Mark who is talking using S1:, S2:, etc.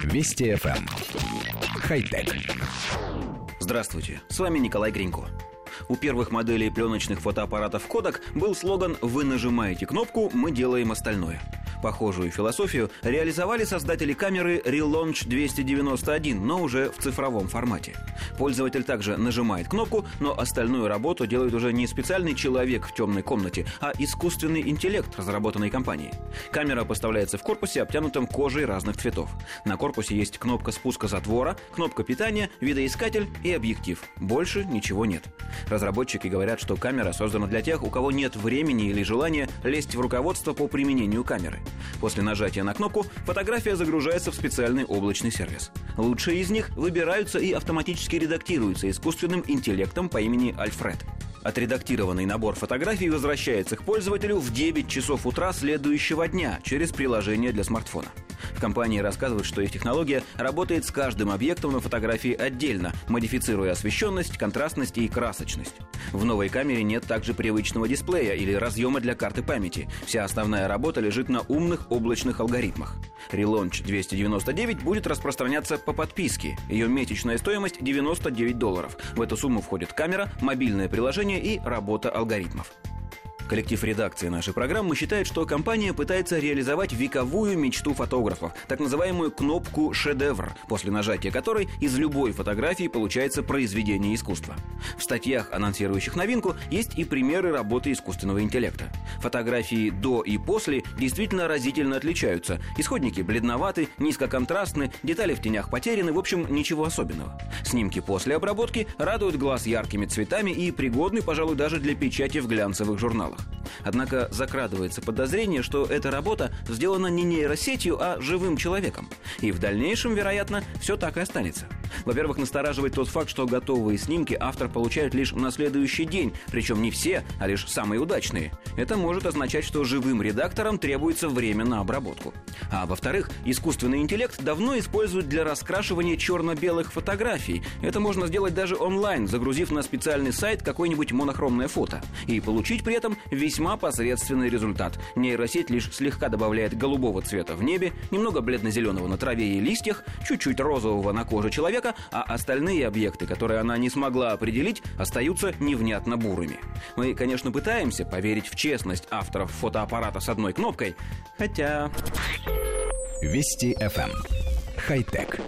S1: Вести FM. Эм. Хай-тек.
S2: Здравствуйте, с вами Николай Гринько. У первых моделей пленочных фотоаппаратов Kodak был слоган «Вы нажимаете кнопку, мы делаем остальное». Похожую философию реализовали создатели камеры Relaunch 291, но уже в цифровом формате. Пользователь также нажимает кнопку, но остальную работу делает уже не специальный человек в темной комнате, а искусственный интеллект, разработанной компанией. Камера поставляется в корпусе, обтянутом кожей разных цветов. На корпусе есть кнопка спуска затвора, кнопка питания, видоискатель и объектив. Больше ничего нет. Разработчики говорят, что камера создана для тех, у кого нет времени или желания лезть в руководство по применению камеры. После нажатия на кнопку фотография загружается в специальный облачный сервис. Лучшие из них выбираются и автоматически редактируются искусственным интеллектом по имени Альфред. Отредактированный набор фотографий возвращается к пользователю в 9 часов утра следующего дня через приложение для смартфона. В компании рассказывают, что их технология работает с каждым объектом на фотографии отдельно, модифицируя освещенность, контрастность и красочность. В новой камере нет также привычного дисплея или разъема для карты памяти. Вся основная работа лежит на умных облачных алгоритмах. Relaunch 299 будет распространяться по подписке. Ее месячная стоимость 99 долларов. В эту сумму входит камера, мобильное приложение и работа алгоритмов. Коллектив редакции нашей программы считает, что компания пытается реализовать вековую мечту фотографов, так называемую кнопку «шедевр», после нажатия которой из любой фотографии получается произведение искусства. В статьях, анонсирующих новинку, есть и примеры работы искусственного интеллекта. Фотографии до и после действительно разительно отличаются. Исходники бледноваты, низкоконтрастны, детали в тенях потеряны, в общем, ничего особенного. Снимки после обработки радуют глаз яркими цветами и пригодны, пожалуй, даже для печати в глянцевых журналах. Однако закрадывается подозрение, что эта работа сделана не нейросетью, а живым человеком. И в дальнейшем, вероятно, все так и останется. Во-первых, настораживает тот факт, что готовые снимки автор получает лишь на следующий день, причем не все, а лишь самые удачные. Это может означать, что живым редакторам требуется время на обработку. А во-вторых, искусственный интеллект давно используют для раскрашивания черно-белых фотографий. Это можно сделать даже онлайн, загрузив на специальный сайт какое-нибудь монохромное фото. И получить при этом весьма посредственный результат. Нейросеть лишь слегка добавляет голубого цвета в небе, немного бледно-зеленого на траве и листьях, чуть-чуть розового на коже человека, а остальные объекты, которые она не смогла определить, остаются невнятно бурыми. Мы, конечно, пытаемся поверить в честность авторов фотоаппарата с одной кнопкой, хотя...
S1: Вести FM. Эм. Хай-тек.